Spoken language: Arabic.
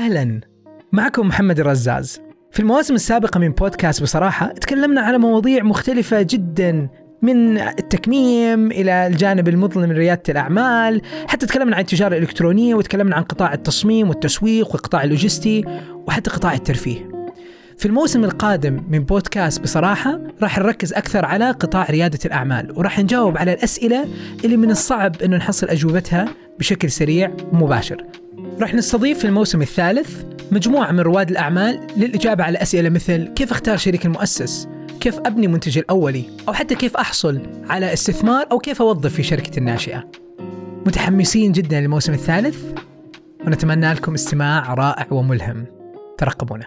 أهلا. معكم محمد الرزاز. في المواسم السابقة من بودكاست بصراحة تكلمنا على مواضيع مختلفة جدا من التكميم إلى الجانب المظلم من ريادة الأعمال حتى تكلمنا عن التجارة الإلكترونية وتكلمنا عن قطاع التصميم والتسويق والقطاع اللوجستي وحتى قطاع الترفيه. في الموسم القادم من بودكاست بصراحة راح نركز أكثر على قطاع ريادة الأعمال وراح نجاوب على الأسئلة اللي من الصعب أنه نحصل أجوبتها بشكل سريع ومباشر. راح نستضيف في الموسم الثالث مجموعة من رواد الأعمال للإجابة على أسئلة مثل كيف أختار شريك المؤسس؟ كيف أبني منتجي الأولي؟ أو حتى كيف أحصل على استثمار أو كيف أوظف في شركة الناشئة؟ متحمسين جدا للموسم الثالث ونتمنى لكم استماع رائع وملهم ترقبونا